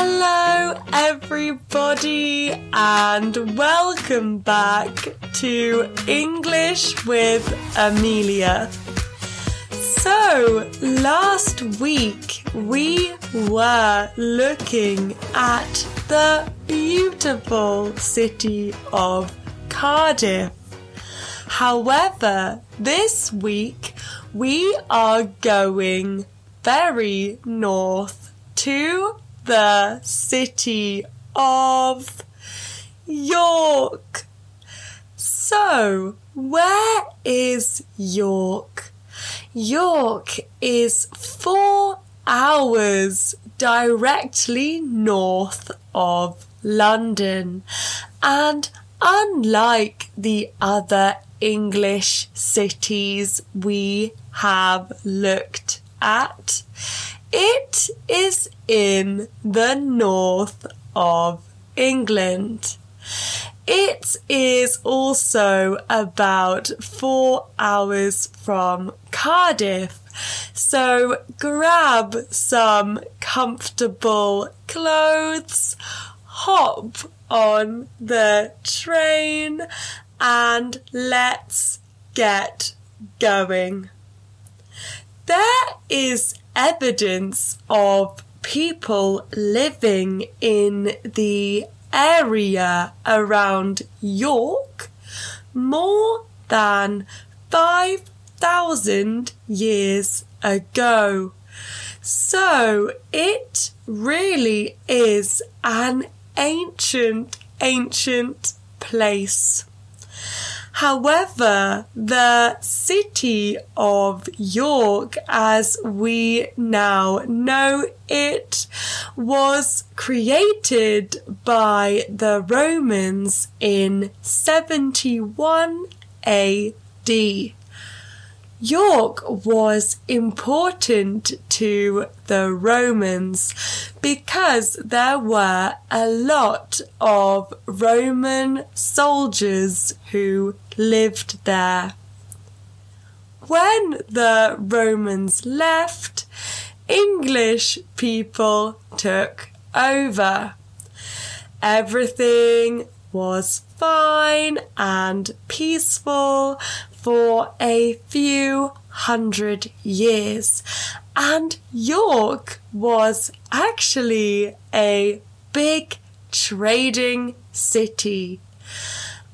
Hello, everybody, and welcome back to English with Amelia. So, last week we were looking at the beautiful city of Cardiff. However, this week we are going very north to the city of York. So, where is York? York is four hours directly north of London, and unlike the other English cities we have looked at, it is in the north of England. It is also about four hours from Cardiff. So grab some comfortable clothes, hop on the train, and let's get going. There is evidence of people living in the area around York more than 5,000 years ago. So it really is an ancient, ancient place. However, the city of York, as we now know it, was created by the Romans in 71 AD. York was important to the Romans because there were a lot of Roman soldiers who lived there. When the Romans left, English people took over. Everything was fine and peaceful for a few hundred years. And York was actually a big trading city.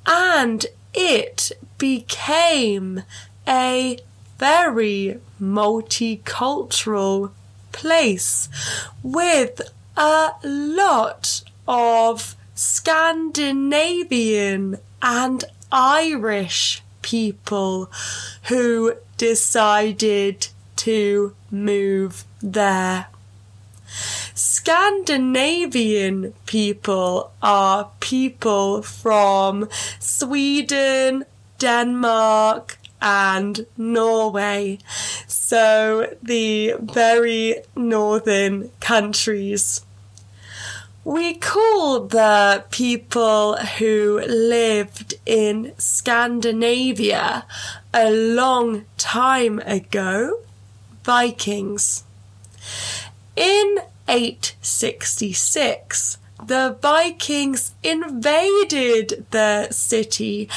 And it became a very multicultural place with a lot of Scandinavian and Irish people who decided to move there. Scandinavian people are people from Sweden, Denmark, and Norway. So the very northern countries. We call the people who lived in Scandinavia a long time ago Vikings. In 866, the Vikings invaded the city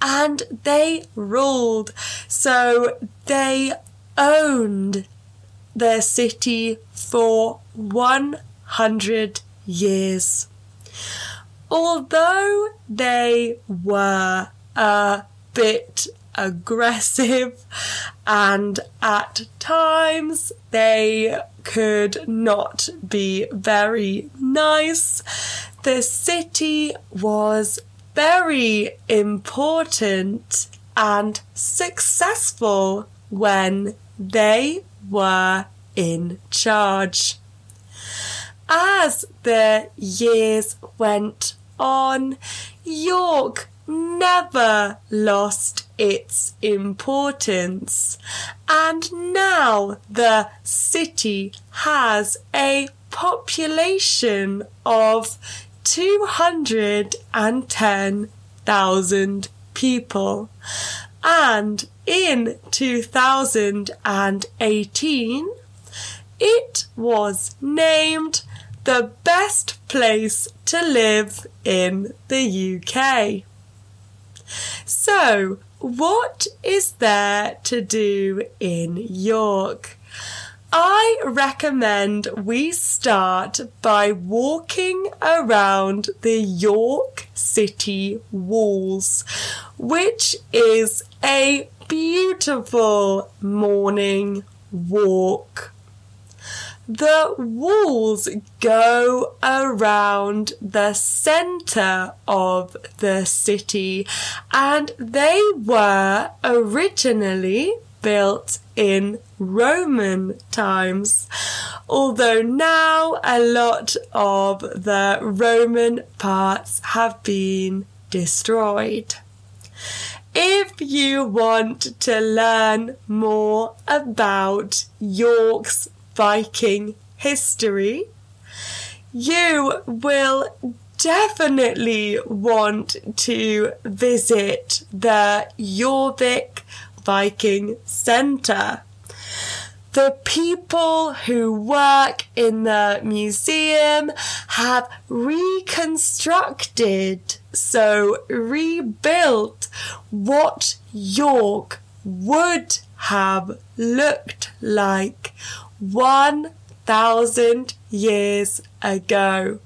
and they ruled. So they owned the city for 100 years. Although they were a bit aggressive and at times they could not be very nice, the city was very important and successful when they were in charge. As the years went on, York never lost its importance, and now the city has a population of 210,000 people. And in 2018, it was named the best place to live in the UK. So, what is there to do in York? I recommend we start by walking around the York City walls, which is a beautiful morning walk. The walls go around the centre of the city and they were originally built in Roman times, although now a lot of the Roman parts have been destroyed. If you want to learn more about York's Viking history, you will definitely want to visit the Jorvik Viking Centre. The people who work in the museum have reconstructed, so rebuilt what York would have looked like 1,000 years ago.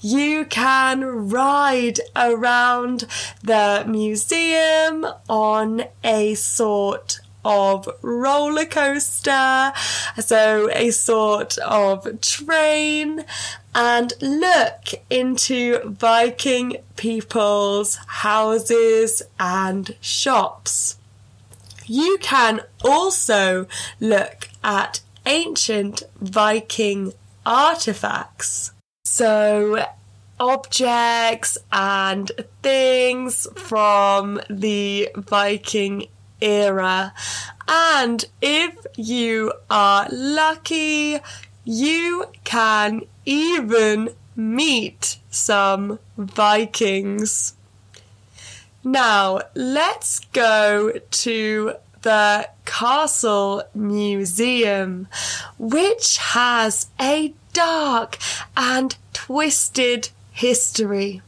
You can ride around the museum on a sort of roller coaster, so a sort of train, and look into Viking people's houses and shops. You can also look at ancient Viking artifacts. So, objects and things from the Viking era. And if you are lucky, you can even meet some Vikings. Now, let's go to the Castle Museum, which has a dark and twisted history.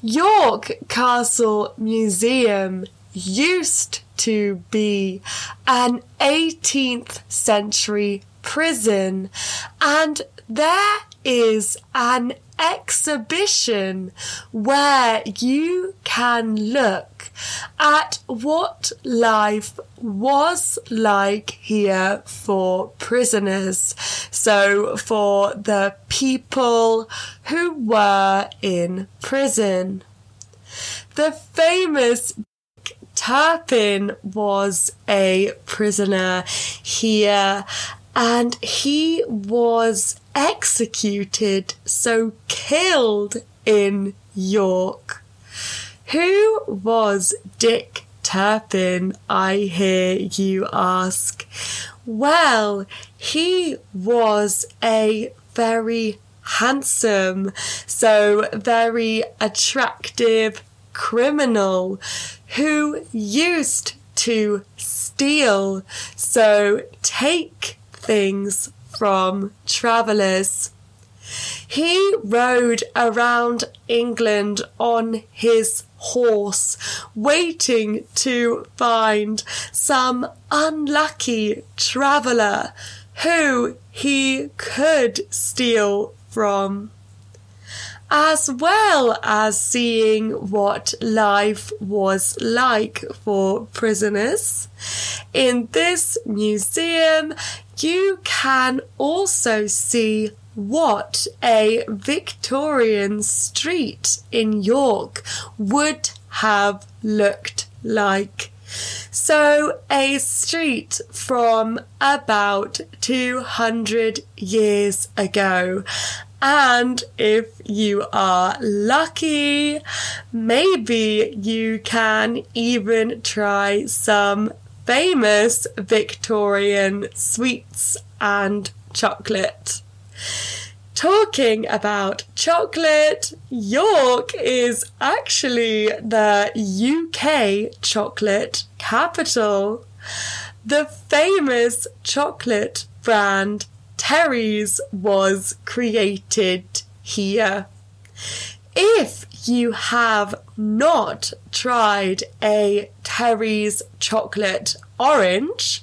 York Castle Museum used to be an 18th century prison and there is an exhibition where you can look at what life was like here for prisoners. So for the people who were in prison. The famous Turpin was a prisoner here and he was executed, so killed in York. Who was Dick Turpin, I hear you ask? Well, he was a very handsome, so very attractive criminal who used to steal, so take things from travellers. He rode around England on his horse, waiting to find some unlucky traveller who he could steal from as well as seeing what life was like for prisoners. In this museum, you can also see what a Victorian street in York would have looked like. So, a street from about 200 years ago, and if you are lucky, maybe you can even try some famous Victorian sweets and chocolate. Talking about chocolate, York is actually the UK chocolate capital. The famous chocolate brand Terry's was created here. If you have not tried a Terry's chocolate orange,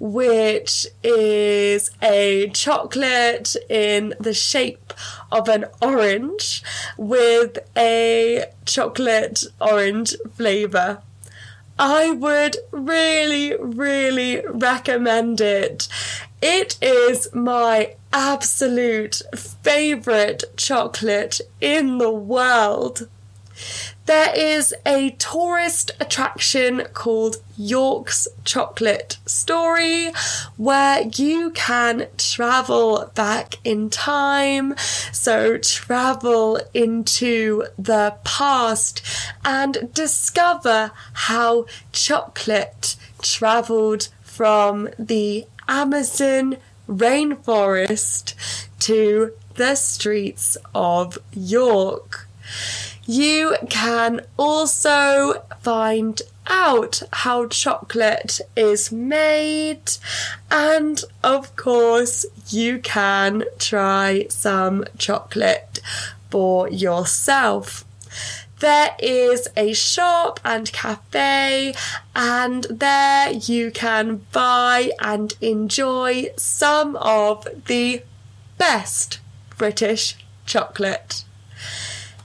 which is a chocolate in the shape of an orange with a chocolate orange flavour. I would really, really recommend it. It is my absolute favourite chocolate in the world. There is a tourist attraction called York's Chocolate Story where you can travel back in time. So, travel into the past and discover how chocolate travelled from the Amazon rainforest to the streets of York. You can also find out how chocolate is made, and of course, you can try some chocolate for yourself there is a shop and cafe, and there you can buy and enjoy some of the best British chocolate.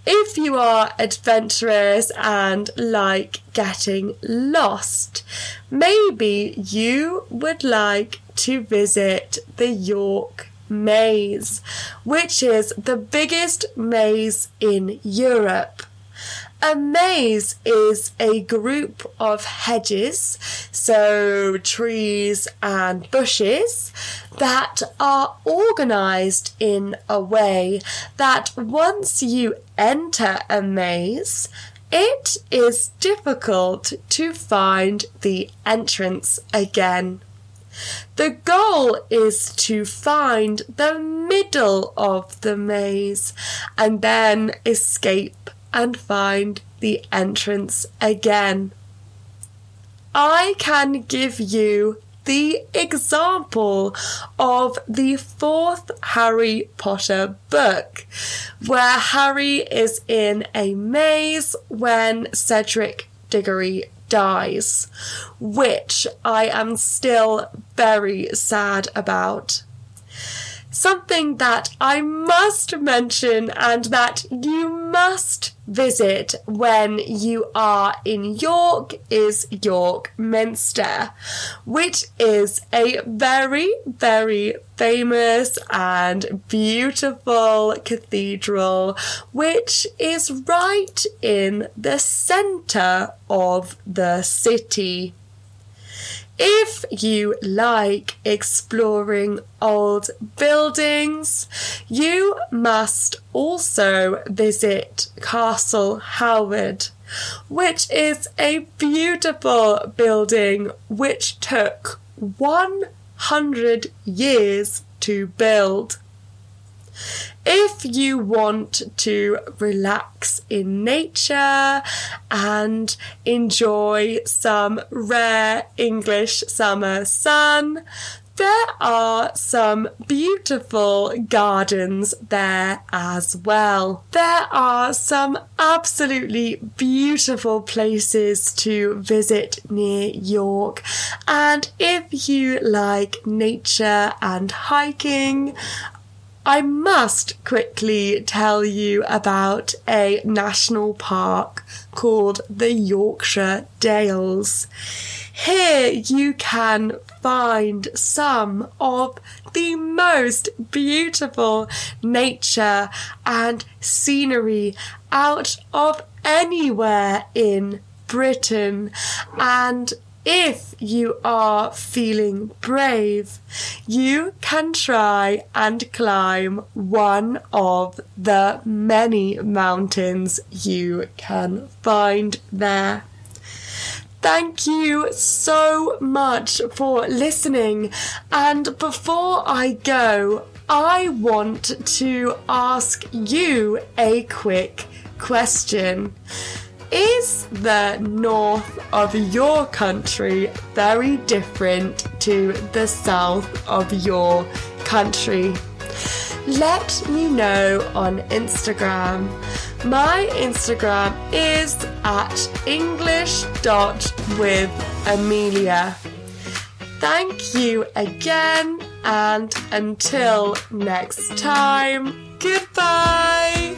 If you are adventurous and like getting lost, maybe you would like to visit the York Maze, which is the biggest maze in Europe. A maze is a group of hedges, so trees and bushes, that are organised in a way that once you enter a maze, it is difficult to find the entrance again. The goal is to find the middle of the maze and then escape and find the entrance again. I can give you the example of the fourth Harry Potter book, where Harry is in a maze when Cedric Diggory dies, which I am still very sad about. Something that I must mention and that you must visit when you are in York is York Minster, which is a very, very famous and beautiful cathedral, which is right in the centre of the city. If you like exploring old buildings, you must also visit Castle Howard, which is a beautiful building which took 100 years to build. If you want to relax in nature and enjoy some rare English summer sun, there are some beautiful gardens there as well. There are some absolutely beautiful places to visit near York, and if you like nature and hiking, I must quickly tell you about a national park called the Yorkshire Dales. Here you can find some of the most beautiful nature and scenery out of anywhere in Britain and if you are feeling brave, you can try and climb one of the many mountains you can find there. Thank you so much for listening. And before I go, I want to ask you a quick question. Is the north of your country very different to the south of your country? Let me know on Instagram. My Instagram is at english.withamelia. Thank you again, and until next time, goodbye.